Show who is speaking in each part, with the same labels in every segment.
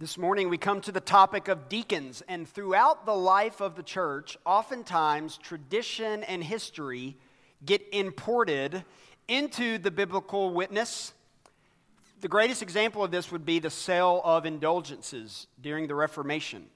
Speaker 1: This morning we come to the topic of deacons, and throughout the life of the church, oftentimes tradition and history get imported into the biblical witness. The greatest example of this would be the sale of indulgences during the Reformation.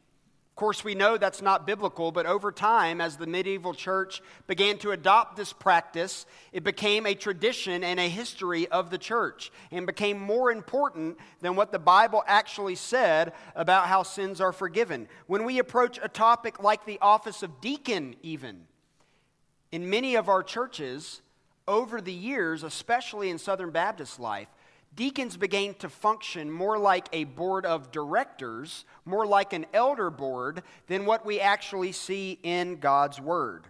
Speaker 1: Of course, we know that's not biblical, but over time, as the medieval church began to adopt this practice, it became a tradition and a history of the church and became more important than what the Bible actually said about how sins are forgiven. When we approach a topic like the office of deacon, even, in many of our churches, over the years, especially in Southern Baptist life, deacons began to function more like a board of directors, more like an elder board, than what we actually see in God's Word.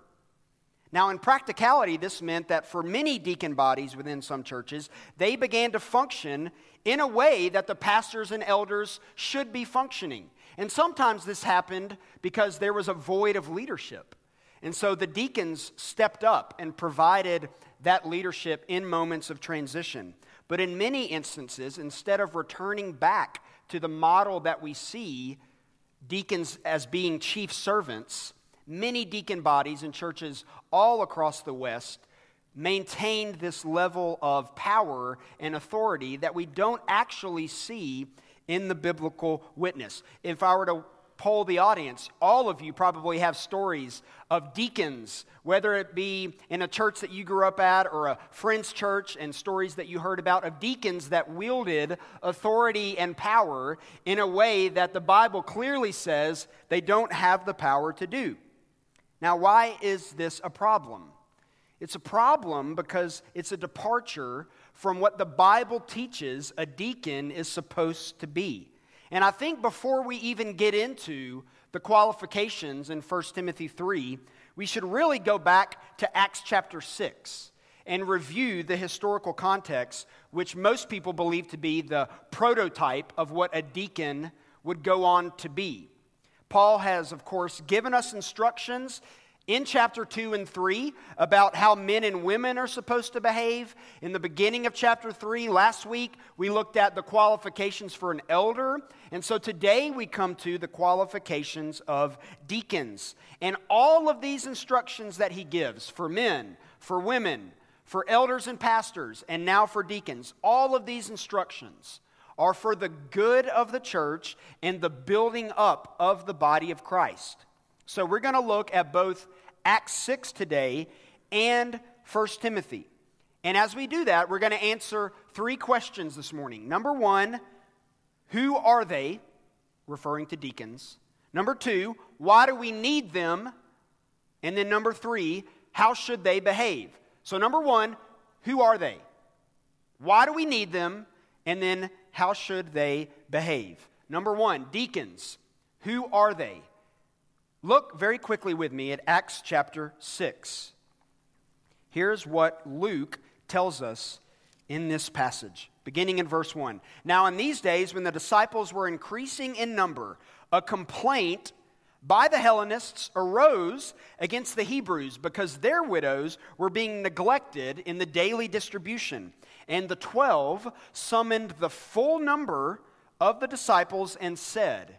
Speaker 1: Now, in practicality, this meant that for many deacon bodies within some churches, they began to function in a way that the pastors and elders should be functioning. And sometimes this happened because there was a void of leadership. And so the deacons stepped up and provided that leadership in moments of transition. But in many instances, instead of returning back to the model that we see deacons as being chief servants, many deacon bodies and churches all across the West maintained this level of power and authority that we don't actually see in the biblical witness. If I were to poll the audience, all of you probably have stories of deacons, whether it be in a church that you grew up at or a friend's church, and stories that you heard about of deacons that wielded authority and power in a way that the Bible clearly says they don't have the power to do. Now, why is this a problem? It's a problem because it's a departure from what the Bible teaches a deacon is supposed to be. And I think before we even get into the qualifications in 1 Timothy 3, we should really go back to Acts chapter 6 and review the historical context, which most people believe to be the prototype of what a deacon would go on to be. Paul has, of course, given us instructions in chapter 2 and 3 about how men and women are supposed to behave. In the beginning of chapter 3, last week, we looked at the qualifications for an elder. And so today we come to the qualifications of deacons. And all of these instructions that he gives for men, for women, for elders and pastors, and now for deacons, all of these instructions are for the good of the church and the building up of the body of Christ. So we're going to look at both Acts 6 today and 1 Timothy. And as we do that, we're going to answer three questions this morning. Number one, who are they? Referring to deacons. Number two, why do we need them? And then number three, how should they behave? So, number one, who are they? Why do we need them? And then, how should they behave? Number one, deacons. Who are they? Look very quickly with me at Acts chapter 6. Here's what Luke tells us in this passage, beginning in verse 1. Now, in these days, when the disciples were increasing in number, a complaint by the Hellenists arose against the Hebrews because their widows were being neglected in the daily distribution. And the twelve summoned the full number of the disciples and said,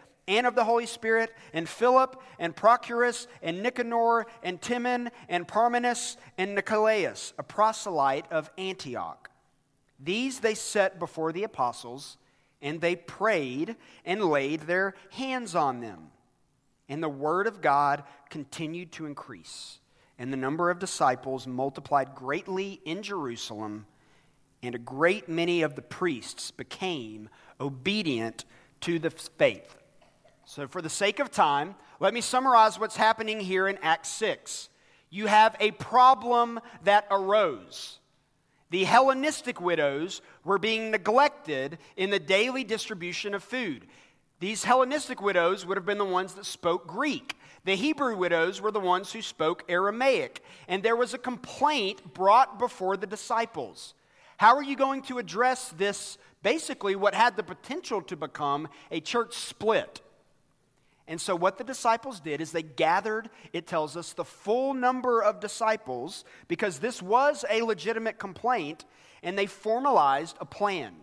Speaker 1: and of the Holy Spirit, and Philip, and Prochorus, and Nicanor, and Timon, and Parmenas, and Nicolaus, a proselyte of Antioch. These they set before the apostles, and they prayed and laid their hands on them. And the word of God continued to increase, and the number of disciples multiplied greatly in Jerusalem, and a great many of the priests became obedient to the faith. So, for the sake of time, let me summarize what's happening here in Acts 6. You have a problem that arose. The Hellenistic widows were being neglected in the daily distribution of food. These Hellenistic widows would have been the ones that spoke Greek. The Hebrew widows were the ones who spoke Aramaic, and there was a complaint brought before the disciples. How are you going to address this, basically, what had the potential to become a church split? And so, what the disciples did is they gathered, it tells us, the full number of disciples, because this was a legitimate complaint, and they formalized a plan.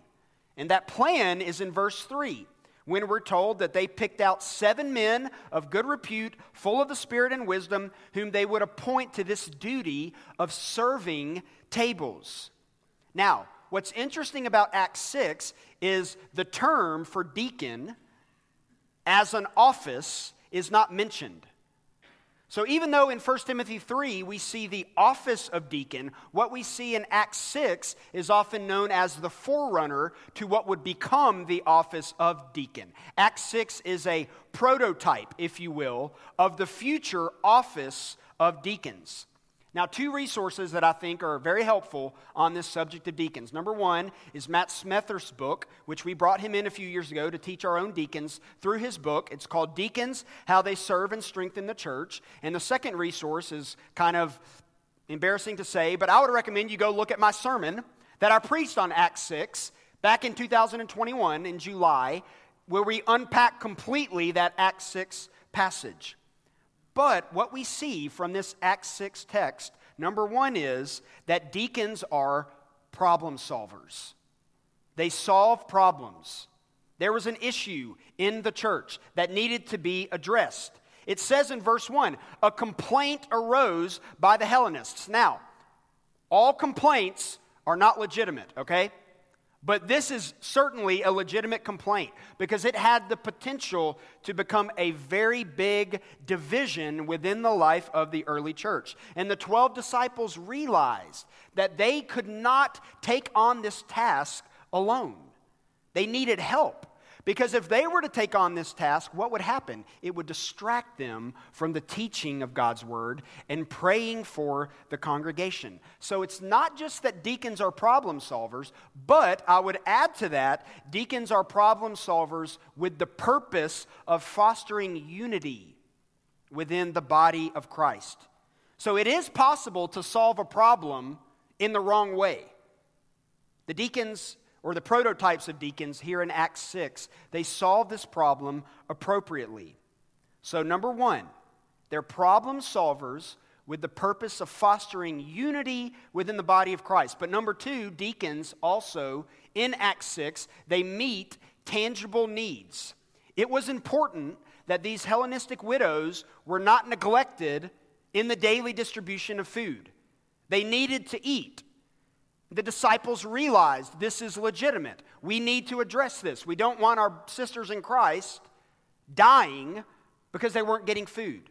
Speaker 1: And that plan is in verse 3 when we're told that they picked out seven men of good repute, full of the Spirit and wisdom, whom they would appoint to this duty of serving tables. Now, what's interesting about Acts 6 is the term for deacon as an office is not mentioned. So, even though in 1 Timothy 3 we see the office of deacon, what we see in Acts 6 is often known as the forerunner to what would become the office of deacon. Acts 6 is a prototype, if you will, of the future office of deacons. Now, two resources that I think are very helpful on this subject of deacons. Number one is Matt Smethurst's book, which we brought him in a few years ago to teach our own deacons through his book. It's called Deacons How They Serve and Strengthen the Church. And the second resource is kind of embarrassing to say, but I would recommend you go look at my sermon that I preached on Acts 6 back in 2021 in July, where we unpack completely that Acts 6 passage. But what we see from this Acts 6 text, number one, is that deacons are problem solvers. They solve problems. There was an issue in the church that needed to be addressed. It says in verse 1 a complaint arose by the Hellenists. Now, all complaints are not legitimate, okay? But this is certainly a legitimate complaint because it had the potential to become a very big division within the life of the early church. And the 12 disciples realized that they could not take on this task alone, they needed help. Because if they were to take on this task, what would happen? It would distract them from the teaching of God's word and praying for the congregation. So it's not just that deacons are problem solvers, but I would add to that, deacons are problem solvers with the purpose of fostering unity within the body of Christ. So it is possible to solve a problem in the wrong way. The deacons or the prototypes of deacons here in Acts 6, they solve this problem appropriately. So, number one, they're problem solvers with the purpose of fostering unity within the body of Christ. But number two, deacons also in Acts 6, they meet tangible needs. It was important that these Hellenistic widows were not neglected in the daily distribution of food. They needed to eat. The disciples realized this is legitimate. We need to address this. We don't want our sisters in Christ dying because they weren't getting food.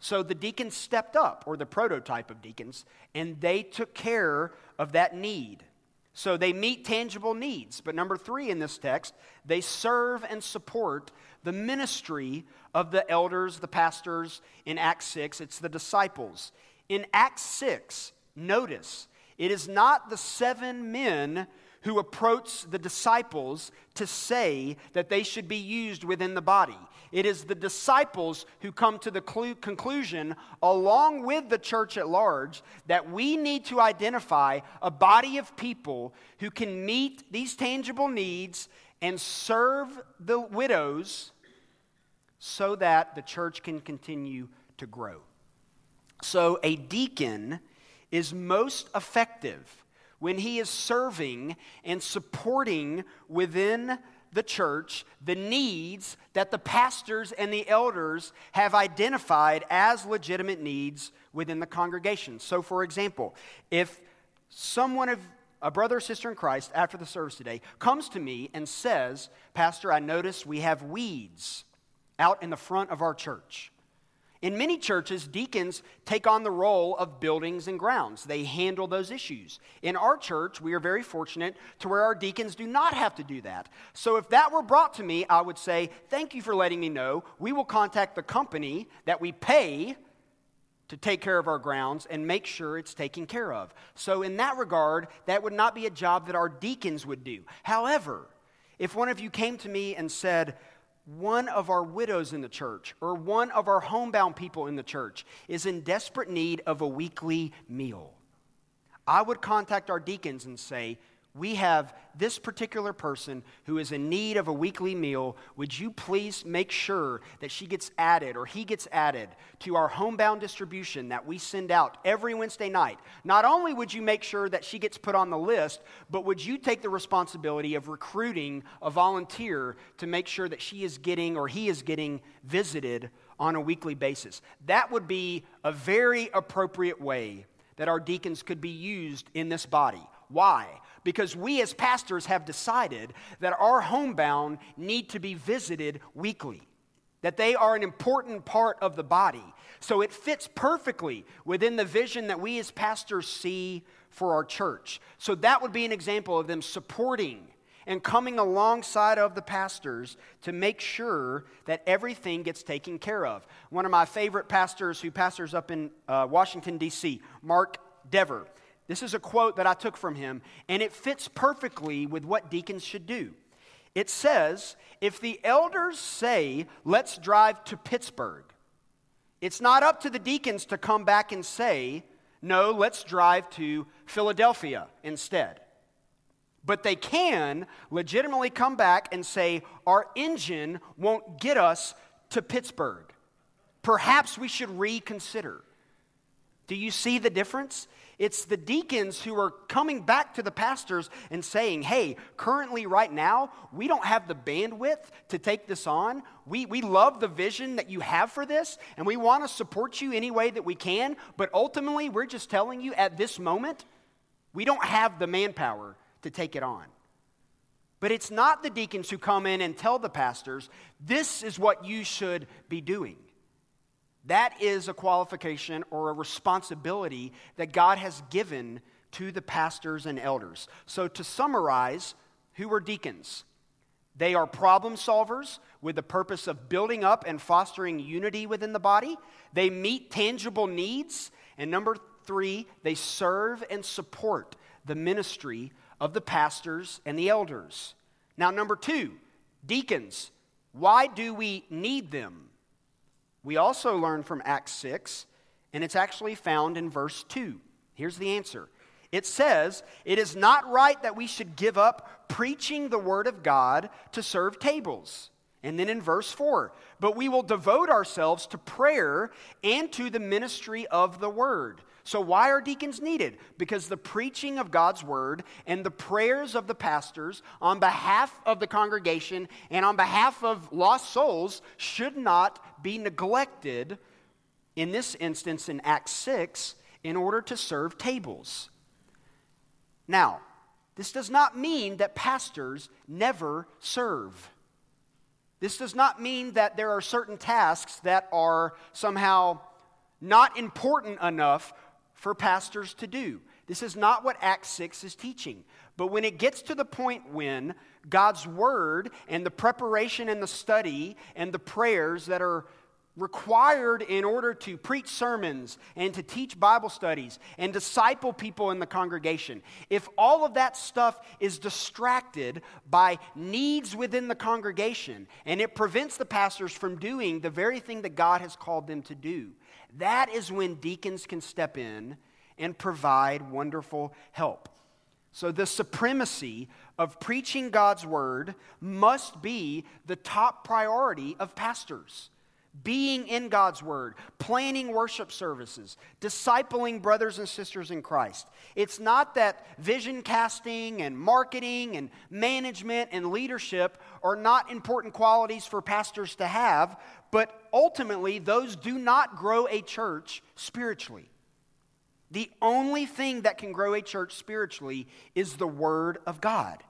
Speaker 1: So the deacons stepped up, or the prototype of deacons, and they took care of that need. So they meet tangible needs. But number three in this text, they serve and support the ministry of the elders, the pastors in Acts 6. It's the disciples. In Acts 6, notice it is not the seven men who approach the disciples to say that they should be used within the body. It is the disciples who come to the conclusion, along with the church at large, that we need to identify a body of people who can meet these tangible needs and serve the widows so that the church can continue to grow. So, a deacon is most effective when he is serving and supporting within the church the needs that the pastors and the elders have identified as legitimate needs within the congregation. So, for example, if someone of a brother or sister in Christ after the service today comes to me and says, Pastor, I notice we have weeds out in the front of our church. In many churches, deacons take on the role of buildings and grounds. They handle those issues. In our church, we are very fortunate to where our deacons do not have to do that. So if that were brought to me, I would say, Thank you for letting me know. We will contact the company that we pay to take care of our grounds and make sure it's taken care of. So, in that regard, that would not be a job that our deacons would do. However, if one of you came to me and said, one of our widows in the church or one of our homebound people in the church is in desperate need of a weekly meal, I would contact our deacons and say, we have this particular person who is in need of a weekly meal. Would you please make sure that she gets added or he gets added to our homebound distribution that we send out every Wednesday night? Not only would you make sure that she gets put on the list, but would you take the responsibility of recruiting a volunteer to make sure that she is getting or he is getting visited on a weekly basis? That would be a very appropriate way that our deacons could be used in this body. Why? Because we as pastors have decided that our homebound need to be visited weekly, that they are an important part of the body. So it fits perfectly within the vision that we as pastors see for our church. So that would be an example of them supporting and coming alongside of the pastors to make sure that everything gets taken care of. One of my favorite pastors who pastors up in uh, Washington, D.C., Mark Dever, this is a quote that I took from him, and it fits perfectly with what deacons should do. It says, if the elders say, let's drive to Pittsburgh, it's not up to the deacons to come back and say, no, let's drive to Philadelphia instead. But they can legitimately come back and say, our engine won't get us to Pittsburgh. Perhaps we should reconsider. Do you see the difference? It's the deacons who are coming back to the pastors and saying, hey, currently, right now, we don't have the bandwidth to take this on. We, we love the vision that you have for this, and we want to support you any way that we can. But ultimately, we're just telling you at this moment, we don't have the manpower to take it on. But it's not the deacons who come in and tell the pastors, this is what you should be doing. That is a qualification or a responsibility that God has given to the pastors and elders. So, to summarize, who are deacons? They are problem solvers with the purpose of building up and fostering unity within the body. They meet tangible needs. And number three, they serve and support the ministry of the pastors and the elders. Now, number two, deacons. Why do we need them? We also learn from Acts 6, and it's actually found in verse 2. Here's the answer it says, It is not right that we should give up preaching the word of God to serve tables. And then in verse 4, but we will devote ourselves to prayer and to the ministry of the word. So, why are deacons needed? Because the preaching of God's word and the prayers of the pastors on behalf of the congregation and on behalf of lost souls should not be neglected, in this instance in Acts 6, in order to serve tables. Now, this does not mean that pastors never serve. This does not mean that there are certain tasks that are somehow not important enough for pastors to do. This is not what Acts 6 is teaching. But when it gets to the point when God's word and the preparation and the study and the prayers that are required in order to preach sermons and to teach Bible studies and disciple people in the congregation, if all of that stuff is distracted by needs within the congregation and it prevents the pastors from doing the very thing that God has called them to do, that is when deacons can step in and provide wonderful help. So, the supremacy of preaching God's word must be the top priority of pastors. Being in God's word, planning worship services, discipling brothers and sisters in Christ. It's not that vision casting and marketing and management and leadership are not important qualities for pastors to have, but ultimately, those do not grow a church spiritually. The only thing that can grow a church spiritually is the Word of God.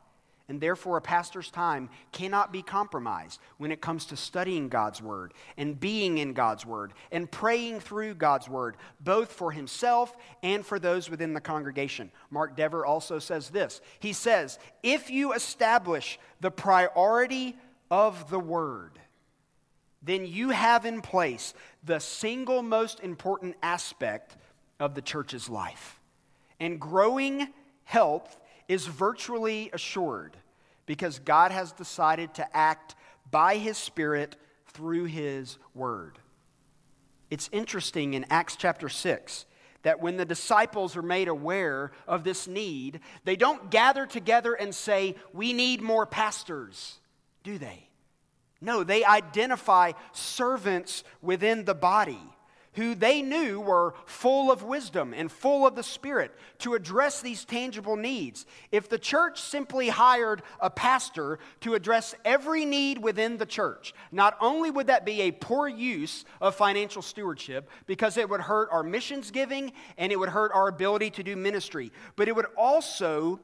Speaker 1: And therefore, a pastor's time cannot be compromised when it comes to studying God's Word and being in God's Word and praying through God's Word, both for himself and for those within the congregation. Mark Dever also says this He says, If you establish the priority of the Word, then you have in place the single most important aspect of the church's life. And growing health is virtually assured because God has decided to act by his Spirit through his word. It's interesting in Acts chapter 6 that when the disciples are made aware of this need, they don't gather together and say, We need more pastors, do they? No, they identify servants within the body who they knew were full of wisdom and full of the Spirit to address these tangible needs. If the church simply hired a pastor to address every need within the church, not only would that be a poor use of financial stewardship because it would hurt our missions giving and it would hurt our ability to do ministry, but it would also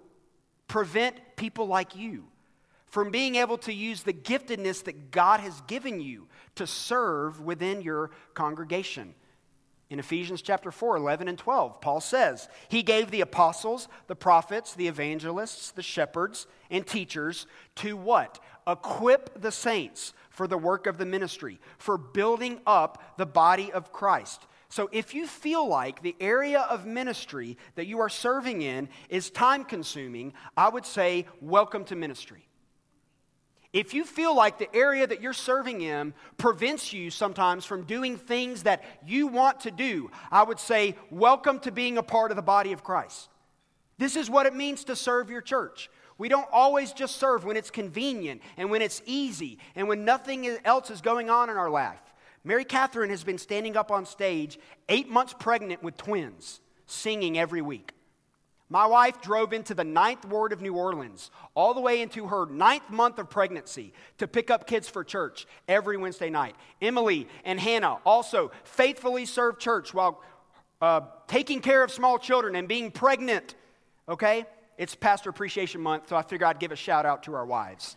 Speaker 1: prevent people like you from being able to use the giftedness that God has given you to serve within your congregation. In Ephesians chapter 4, 11 and 12, Paul says, He gave the apostles, the prophets, the evangelists, the shepherds, and teachers to what? Equip the saints for the work of the ministry, for building up the body of Christ. So if you feel like the area of ministry that you are serving in is time consuming, I would say, welcome to ministry. If you feel like the area that you're serving in prevents you sometimes from doing things that you want to do, I would say, welcome to being a part of the body of Christ. This is what it means to serve your church. We don't always just serve when it's convenient and when it's easy and when nothing else is going on in our life. Mary Catherine has been standing up on stage, eight months pregnant with twins, singing every week. My wife drove into the ninth ward of New Orleans, all the way into her ninth month of pregnancy, to pick up kids for church every Wednesday night. Emily and Hannah also faithfully served church while uh, taking care of small children and being pregnant. Okay? It's Pastor Appreciation Month, so I figured I'd give a shout out to our wives.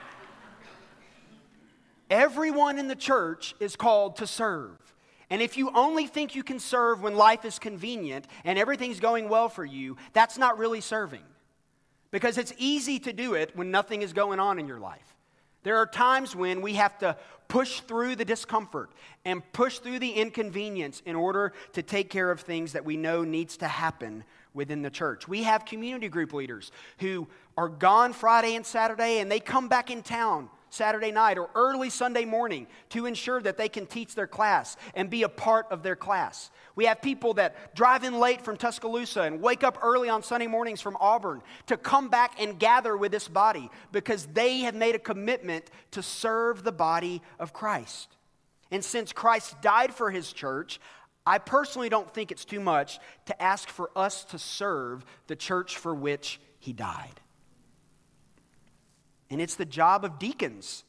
Speaker 1: Everyone in the church is called to serve. And if you only think you can serve when life is convenient and everything's going well for you, that's not really serving. Because it's easy to do it when nothing is going on in your life. There are times when we have to push through the discomfort and push through the inconvenience in order to take care of things that we know needs to happen within the church. We have community group leaders who are gone Friday and Saturday and they come back in town Saturday night or early Sunday morning to ensure that they can teach their class and be a part of their class. We have people that drive in late from Tuscaloosa and wake up early on Sunday mornings from Auburn to come back and gather with this body because they have made a commitment to serve the body of Christ. And since Christ died for his church, I personally don't think it's too much to ask for us to serve the church for which he died. And it's the job of deacons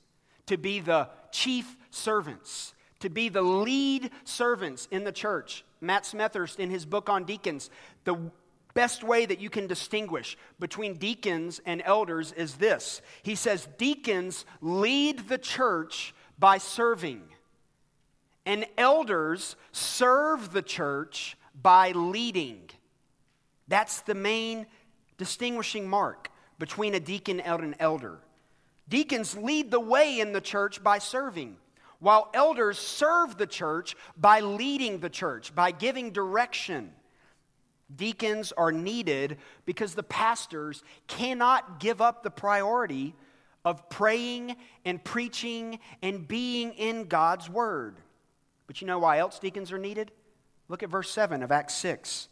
Speaker 1: to be the chief servants, to be the lead servants in the church. Matt Smethurst, in his book on deacons, the best way that you can distinguish between deacons and elders is this. He says, Deacons lead the church by serving, and elders serve the church by leading. That's the main distinguishing mark between a deacon and an elder. Deacons lead the way in the church by serving, while elders serve the church by leading the church, by giving direction. Deacons are needed because the pastors cannot give up the priority of praying and preaching and being in God's word. But you know why else deacons are needed? Look at verse 7 of Acts 6.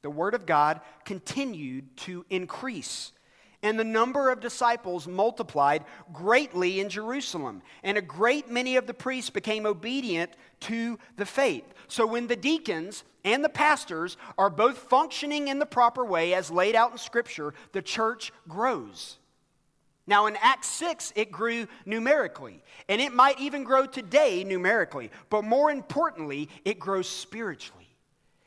Speaker 1: The word of God continued to increase and the number of disciples multiplied greatly in Jerusalem, and a great many of the priests became obedient to the faith. So when the deacons and the pastors are both functioning in the proper way as laid out in Scripture, the church grows. Now, in Acts 6, it grew numerically, and it might even grow today numerically, but more importantly, it grows spiritually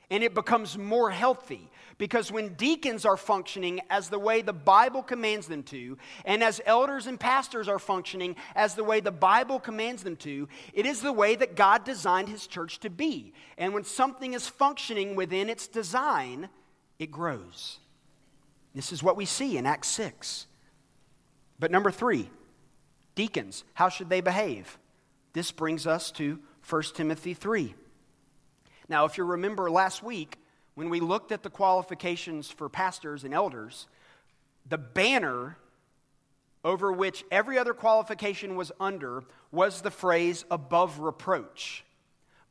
Speaker 1: and it becomes more healthy because when deacons are functioning as the way the Bible commands them to, and as elders and pastors are functioning as the way the Bible commands them to, it is the way that God designed his church to be. And when something is functioning within its design, it grows. This is what we see in Acts 6. But number three, deacons, how should they behave? This brings us to 1 Timothy 3. Now, if you remember last week, when we looked at the qualifications for pastors and elders, the banner over which every other qualification was under, was the phrase above reproach.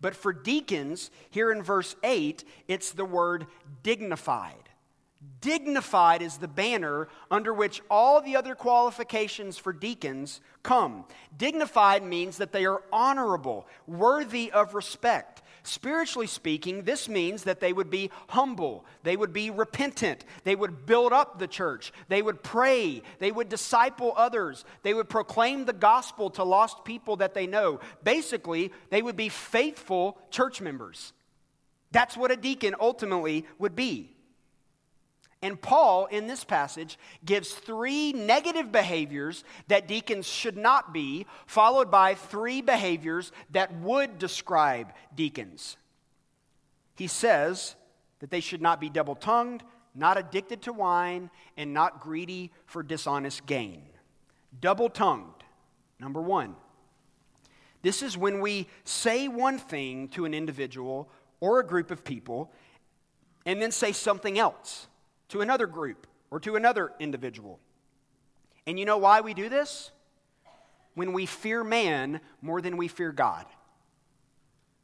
Speaker 1: But for deacons, here in verse 8, it's the word dignified. Dignified is the banner under which all the other qualifications for deacons come. Dignified means that they are honorable, worthy of respect. Spiritually speaking, this means that they would be humble, they would be repentant, they would build up the church, they would pray, they would disciple others, they would proclaim the gospel to lost people that they know. Basically, they would be faithful church members. That's what a deacon ultimately would be. And Paul, in this passage, gives three negative behaviors that deacons should not be, followed by three behaviors that would describe deacons. He says that they should not be double tongued, not addicted to wine, and not greedy for dishonest gain. Double tongued, number one. This is when we say one thing to an individual or a group of people and then say something else to another group or to another individual. And you know why we do this? When we fear man more than we fear God.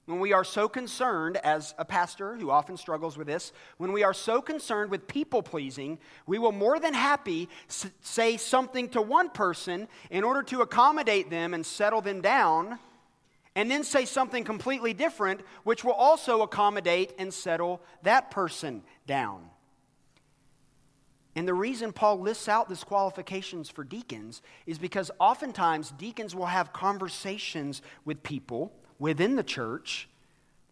Speaker 1: When we are so concerned, as a pastor who often struggles with this, when we are so concerned with people pleasing, we will more than happy say something to one person in order to accommodate them and settle them down, and then say something completely different, which will also accommodate and settle that person down. And the reason Paul lists out these qualifications for deacons is because oftentimes deacons will have conversations with people within the church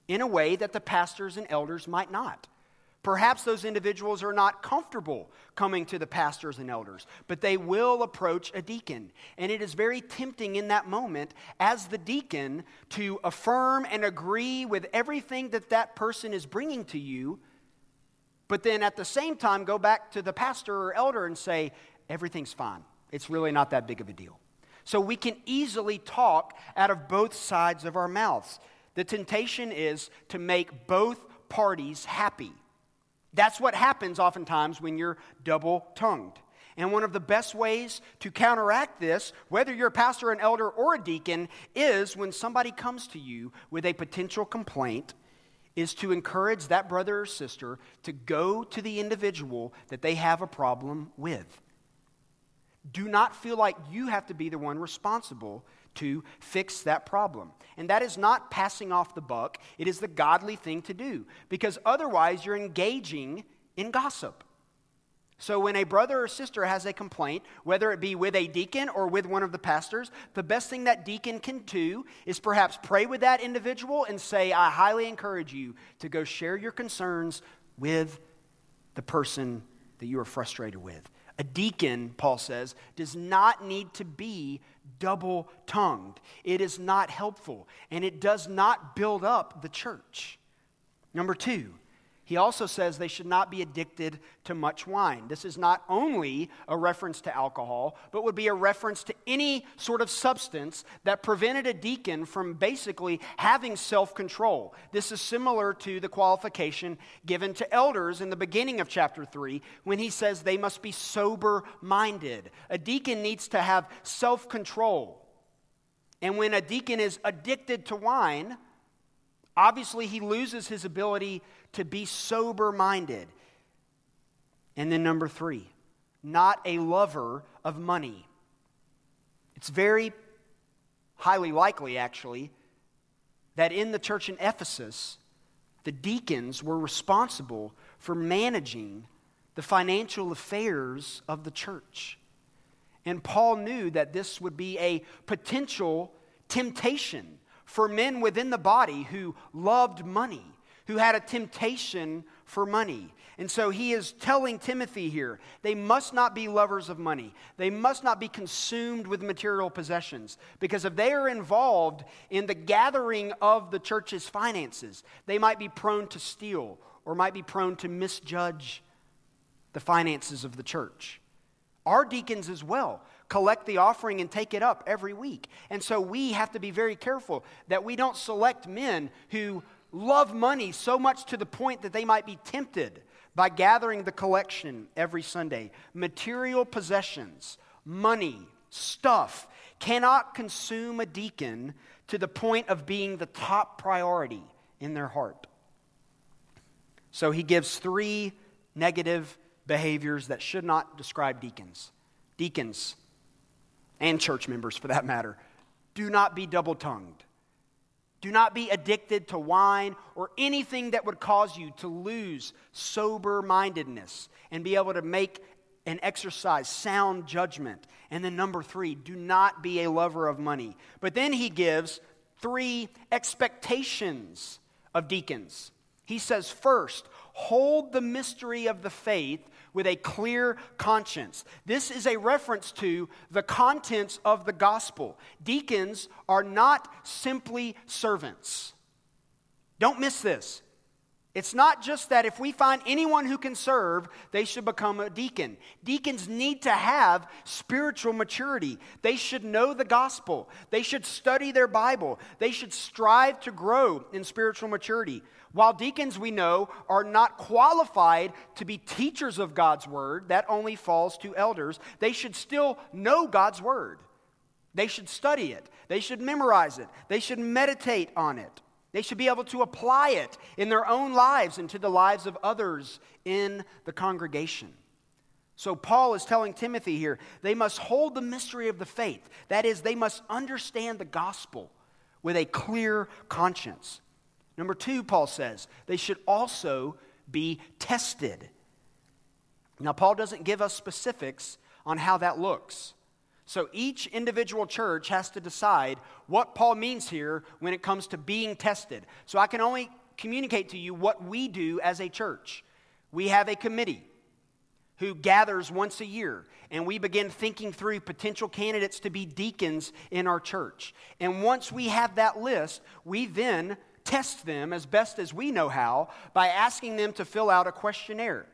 Speaker 1: in a way that the pastors and elders might not. Perhaps those individuals are not comfortable coming to the pastors and elders, but they will approach a deacon. And it is very tempting in that moment as the deacon to affirm and agree with everything that that person is bringing to you but then at the same time go back to the pastor or elder and say, everything's fine. It's really not that big of a deal. So we can easily talk out of both sides of our mouths. The temptation is to make both parties happy. That's what happens oftentimes when you're double tongued. And one of the best ways to counteract this, whether you're a pastor, an elder, or a deacon, is when somebody comes to you with a potential complaint is to encourage that brother or sister to go to the individual that they have a problem with. Do not feel like you have to be the one responsible to fix that problem. And that is not passing off the buck, it is the godly thing to do because otherwise you're engaging in gossip. So, when a brother or sister has a complaint, whether it be with a deacon or with one of the pastors, the best thing that deacon can do is perhaps pray with that individual and say, I highly encourage you to go share your concerns with the person that you are frustrated with. A deacon, Paul says, does not need to be double tongued. It is not helpful, and it does not build up the church. Number two, he also says they should not be addicted to much wine. This is not only a reference to alcohol, but would be a reference to any sort of substance that prevented a deacon from basically having self control. This is similar to the qualification given to elders in the beginning of chapter 3 when he says they must be sober minded. A deacon needs to have self control. And when a deacon is addicted to wine, obviously he loses his ability to be sober minded. And then, number three, not a lover of money. It's very highly likely, actually, that in the church in Ephesus, the deacons were responsible for managing the financial affairs of the church. And Paul knew that this would be a potential temptation for men within the body who loved money who had a temptation for money. And so he is telling Timothy here they must not be lovers of money. They must not be consumed with material possessions. Because if they are involved in the gathering of the church's finances, they might be prone to steal or might be prone to misjudge the finances of the church. Our deacons as well collect the offering and take it up every week. And so we have to be very careful that we don't select men who love money so much to the point that they might be tempted by gathering the collection every Sunday. Material possessions money, stuff cannot consume a deacon to the point of being the top priority in their heart. So he gives three negative behaviors that should not describe deacons. Deacons, and church members for that matter, do not be double tongued. Do not be addicted to wine or anything that would cause you to lose sober mindedness and be able to make and exercise sound judgment. And then, number three, do not be a lover of money. But then he gives three expectations of deacons. He says, first, hold the mystery of the faith with a clear conscience. This is a reference to the contents of the gospel. Deacons are not simply servants. Don't miss this. It's not just that if we find anyone who can serve, they should become a deacon. Deacons need to have spiritual maturity. They should know the gospel. They should study their Bible. They should strive to grow in spiritual maturity. While deacons, we know, are not qualified to be teachers of God's word, that only falls to elders, they should still know God's word. They should study it, they should memorize it, they should meditate on it. They should be able to apply it in their own lives and to the lives of others in the congregation. So, Paul is telling Timothy here they must hold the mystery of the faith. That is, they must understand the gospel with a clear conscience. Number two, Paul says, they should also be tested. Now, Paul doesn't give us specifics on how that looks. So each individual church has to decide what Paul means here when it comes to being tested. So I can only communicate to you what we do as a church. We have a committee who gathers once a year, and we begin thinking through potential candidates to be deacons in our church. And once we have that list, we then test them as best as we know how by asking them to fill out a questionnaire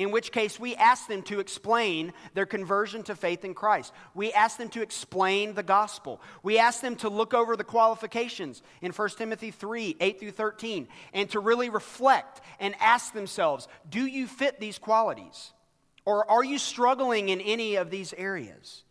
Speaker 1: in which case we ask them to explain their conversion to faith in Christ. We ask them to explain the gospel. We ask them to look over the qualifications in 1 Timothy 3 8 through 13 and to really reflect and ask themselves do you fit these qualities? Or are you struggling in any of these areas?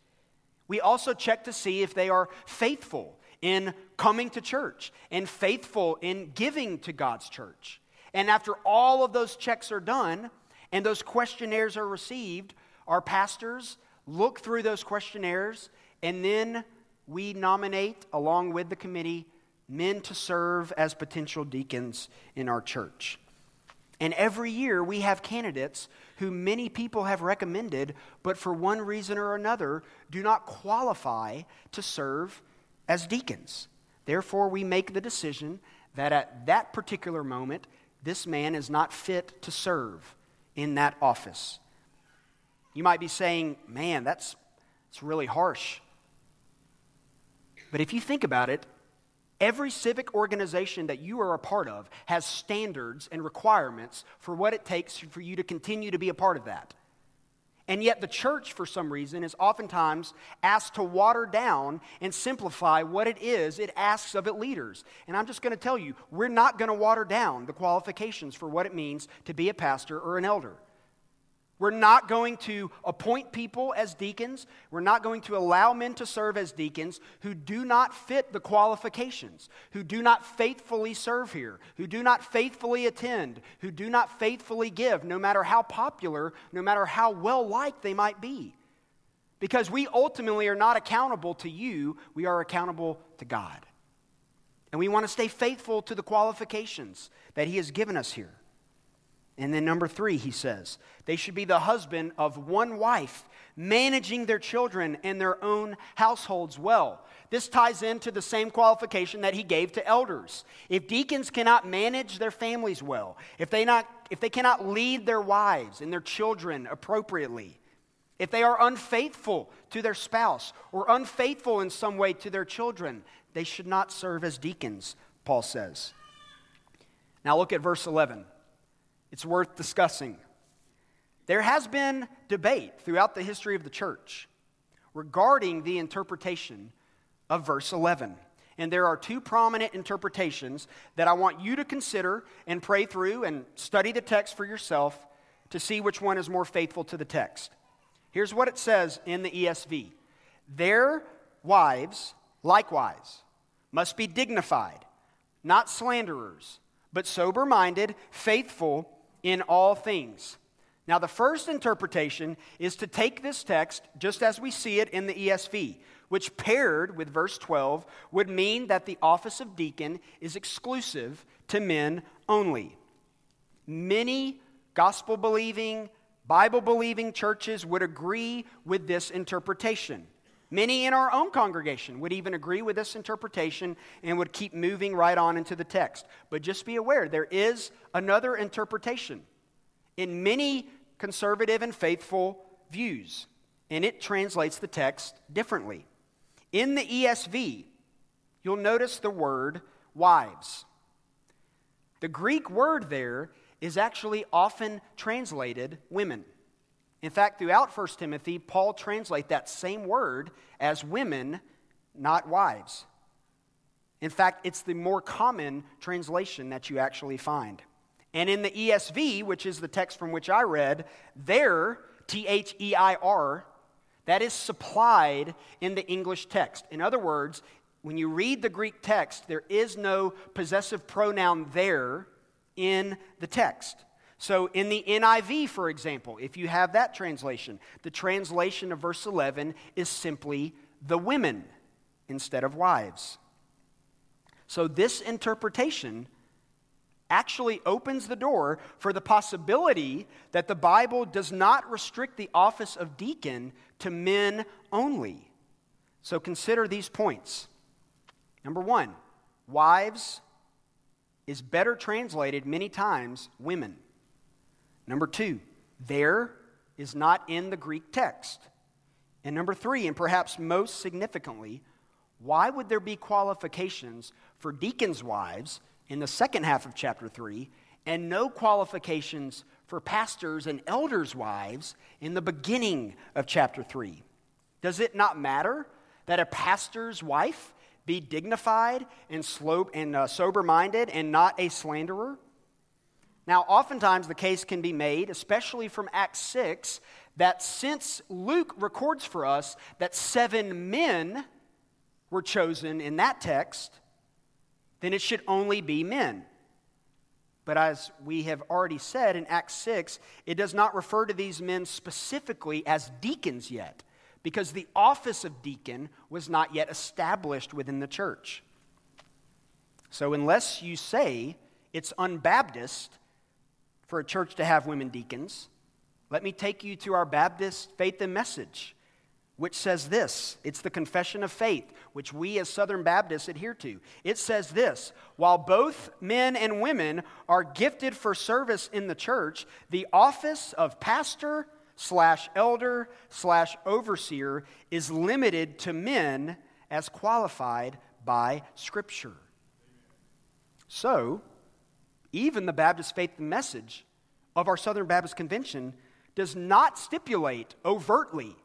Speaker 1: We also check to see if they are faithful in coming to church and faithful in giving to God's church. And after all of those checks are done, and those questionnaires are received, our pastors look through those questionnaires and then we nominate, along with the committee, men to serve as potential deacons in our church. And every year we have candidates who many people have recommended, but for one reason or another do not qualify to serve as deacons. Therefore, we make the decision that at that particular moment, this man is not fit to serve in that office. You might be saying, man, that's, that's really harsh. But if you think about it, every civic organization that you are a part of has standards and requirements for what it takes for you to continue to be a part of that. And yet, the church, for some reason, is oftentimes asked to water down and simplify what it is it asks of its leaders. And I'm just going to tell you, we're not going to water down the qualifications for what it means to be a pastor or an elder. We're not going to appoint people as deacons. We're not going to allow men to serve as deacons who do not fit the qualifications, who do not faithfully serve here, who do not faithfully attend, who do not faithfully give, no matter how popular, no matter how well liked they might be. Because we ultimately are not accountable to you, we are accountable to God. And we want to stay faithful to the qualifications that He has given us here. And then, number three, he says, they should be the husband of one wife, managing their children and their own households well. This ties into the same qualification that he gave to elders. If deacons cannot manage their families well, if they, not, if they cannot lead their wives and their children appropriately, if they are unfaithful to their spouse or unfaithful in some way to their children, they should not serve as deacons, Paul says. Now look at verse 11 it's worth discussing. There has been debate throughout the history of the church regarding the interpretation of verse 11. And there are two prominent interpretations that I want you to consider and pray through and study the text for yourself to see which one is more faithful to the text. Here's what it says in the ESV Their wives, likewise, must be dignified, not slanderers, but sober minded, faithful in all things. Now, the first interpretation is to take this text just as we see it in the ESV, which paired with verse 12 would mean that the office of deacon is exclusive to men only. Many gospel believing, Bible believing churches would agree with this interpretation. Many in our own congregation would even agree with this interpretation and would keep moving right on into the text. But just be aware, there is another interpretation in many conservative and faithful views, and it translates the text differently. In the ESV, you'll notice the word wives. The Greek word there is actually often translated women. In fact, throughout 1 Timothy, Paul translates that same word as women, not wives. In fact, it's the more common translation that you actually find. And in the ESV, which is the text from which I read, there, T H E I R, that is supplied in the English text. In other words, when you read the Greek text, there is no possessive pronoun there in the text. So, in the NIV, for example, if you have that translation, the translation of verse 11 is simply the women instead of wives. So, this interpretation actually opens the door for the possibility that the Bible does not restrict the office of deacon to men only. So, consider these points. Number one, wives is better translated many times women. Number two, there is not in the Greek text. And number three, and perhaps most significantly, why would there be qualifications for deacons' wives in the second half of chapter 3 and no qualifications for pastors' and elders' wives in the beginning of chapter 3? Does it not matter that a pastor's wife be dignified and, and uh, sober minded and not a slanderer? Now, oftentimes the case can be made, especially from Acts 6, that since Luke records for us that seven men were chosen in that text, then it should only be men. But as we have already said in Acts 6, it does not refer to these men specifically as deacons yet, because the office of deacon was not yet established within the church. So, unless you say it's unbaptist for a church to have women deacons, let me take you to our Baptist faith and message, which says this it's the confession of faith, which we as Southern Baptists adhere to. It says this while both men and women are gifted for service in the church, the office of pastor slash elder slash overseer is limited to men as qualified by Scripture. So, even the Baptist faith message of our Southern Baptist Convention does not stipulate overtly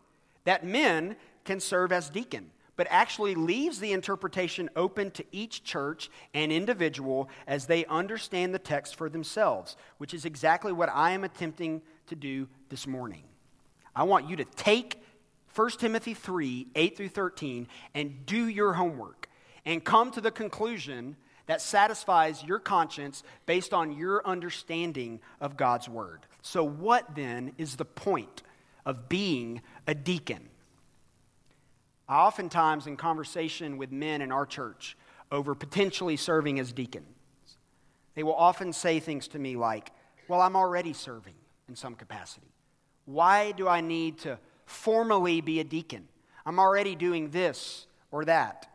Speaker 1: that men can serve as deacon, but actually leaves the interpretation open to each church and individual as they understand the text for themselves, which is exactly what I am attempting to do this morning. I want you to take 1 Timothy 3 8 through 13 and do your homework and come to the conclusion that satisfies your conscience based on your understanding of God's word. So, what then is the point of being a deacon? I oftentimes, in conversation with men in our church over potentially serving as deacons, they will often say things to me like, Well, I'm already serving in some capacity. Why do I need to formally be a deacon? I'm already doing this or that.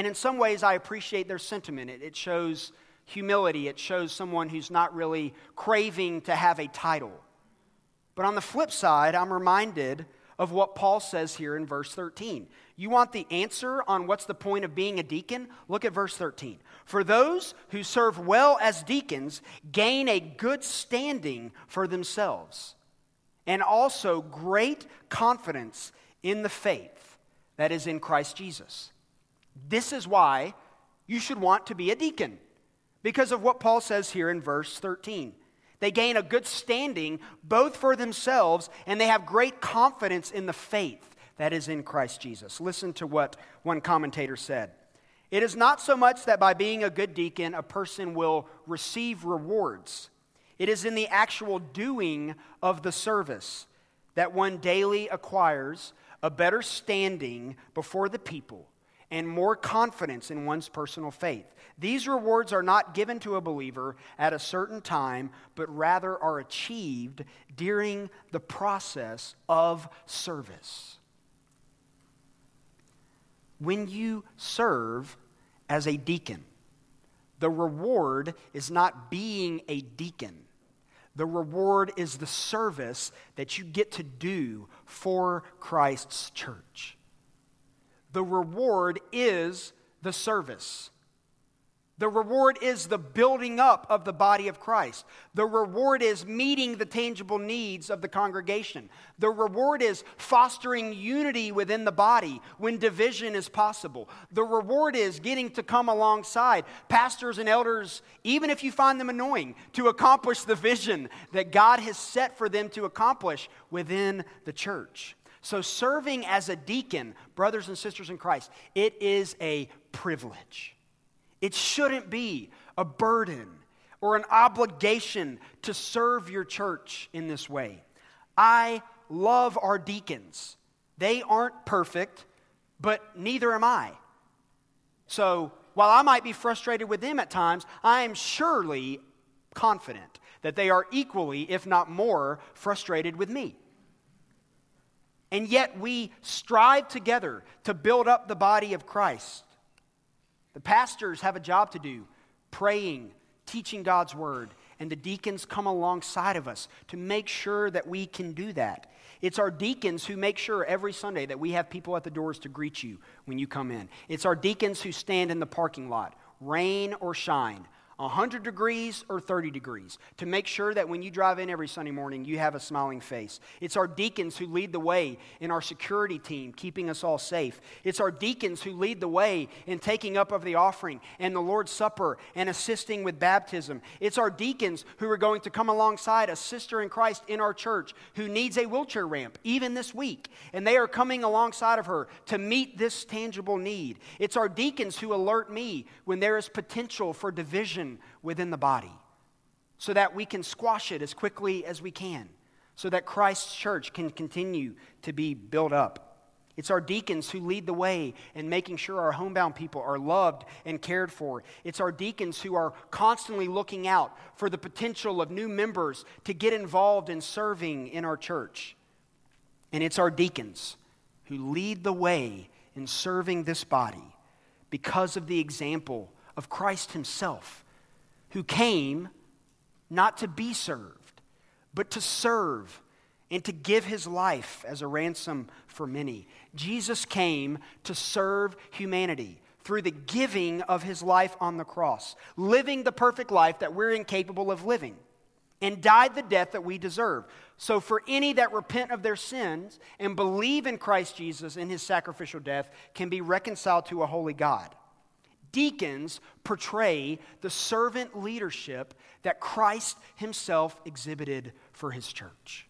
Speaker 1: And in some ways, I appreciate their sentiment. It, it shows humility, it shows someone who's not really craving to have a title. But on the flip side, I'm reminded of what Paul says here in verse 13. You want the answer on what's the point of being a deacon? Look at verse 13. For those who serve well as deacons gain a good standing for themselves, and also great confidence in the faith that is in Christ Jesus. This is why you should want to be a deacon, because of what Paul says here in verse 13. They gain a good standing both for themselves and they have great confidence in the faith that is in Christ Jesus. Listen to what one commentator said. It is not so much that by being a good deacon, a person will receive rewards. It is in the actual doing of the service that one daily acquires a better standing before the people and more confidence in one's personal faith. These rewards are not given to a believer at a certain time, but rather are achieved during the process of service. When you serve as a deacon, the reward is not being a deacon. The reward is the service that you get to do for Christ's church. The reward is the service. The reward is the building up of the body of Christ. The reward is meeting the tangible needs of the congregation. The reward is fostering unity within the body when division is possible. The reward is getting to come alongside pastors and elders, even if you find them annoying, to accomplish the vision that God has set for them to accomplish within the church. So, serving as a deacon, brothers and sisters in Christ, it is a privilege. It shouldn't be a burden or an obligation to serve your church in this way. I love our deacons. They aren't perfect, but neither am I. So, while I might be frustrated with them at times, I am surely confident that they are equally, if not more, frustrated with me. And yet we strive together to build up the body of Christ. The pastors have a job to do praying, teaching God's word, and the deacons come alongside of us to make sure that we can do that. It's our deacons who make sure every Sunday that we have people at the doors to greet you when you come in. It's our deacons who stand in the parking lot, rain or shine, 100 degrees or 30 degrees to make sure that when you drive in every Sunday morning, you have a smiling face. It's our deacons who lead the way in our security team, keeping us all safe. It's our deacons who lead the way in taking up of the offering and the Lord's Supper and assisting with baptism. It's our deacons who are going to come alongside a sister in Christ in our church who needs a wheelchair ramp, even this week. And they are coming alongside of her to meet this tangible need. It's our deacons who alert me when there is potential for division within the body so that we can squash it as quickly as we can, so that Christ's church can continue to be built up. It's our deacons who lead the way in making sure our homebound people are loved and cared for. It's our deacons who are constantly looking out for the potential of new members to get involved in serving in our church. And it's our deacons who lead the way in serving this body because of the example of Christ Himself who came not to be served, but to serve and to give his life as a ransom for many. Jesus came to serve humanity through the giving of his life on the cross, living the perfect life that we're incapable of living, and died the death that we deserve. So, for any that repent of their sins and believe in Christ Jesus in his sacrificial death, can be reconciled to a holy God. Deacons portray the servant leadership that Christ himself exhibited for his church.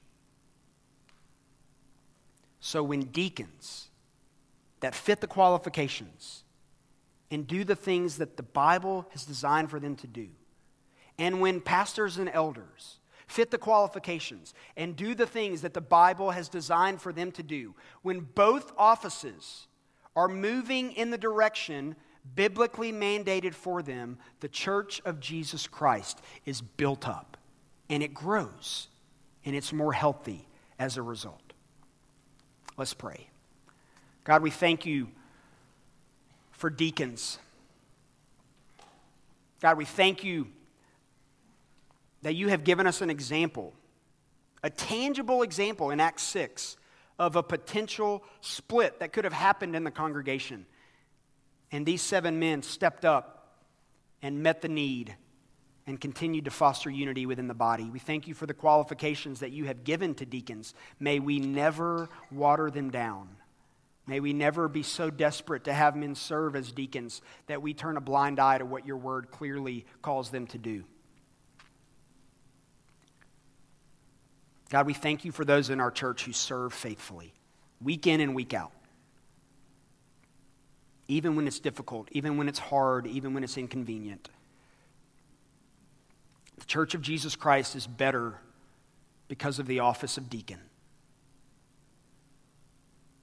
Speaker 1: So when deacons that fit the qualifications and do the things that the Bible has designed for them to do, and when pastors and elders fit the qualifications and do the things that the Bible has designed for them to do, when both offices are moving in the direction biblically mandated for them, the church of Jesus Christ is built up and it grows and it's more healthy as a result. Let's pray. God, we thank you for deacons. God, we thank you that you have given us an example, a tangible example in Acts 6 of a potential split that could have happened in the congregation. And these seven men stepped up and met the need and continued to foster unity within the body. We thank you for the qualifications that you have given to deacons. May we never water them down. May we never be so desperate to have men serve as deacons that we turn a blind eye to what your word clearly calls them to do. God, we thank you for those in our church who serve faithfully, week in and week out. Even when it's difficult, even when it's hard, even when it's inconvenient. The church of Jesus Christ is better because of the office of deacon.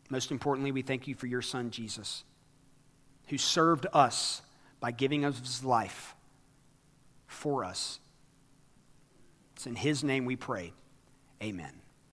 Speaker 1: Most importantly, we thank you for your son, Jesus, who served us by giving us his life for us. It's in his name we pray. Amen.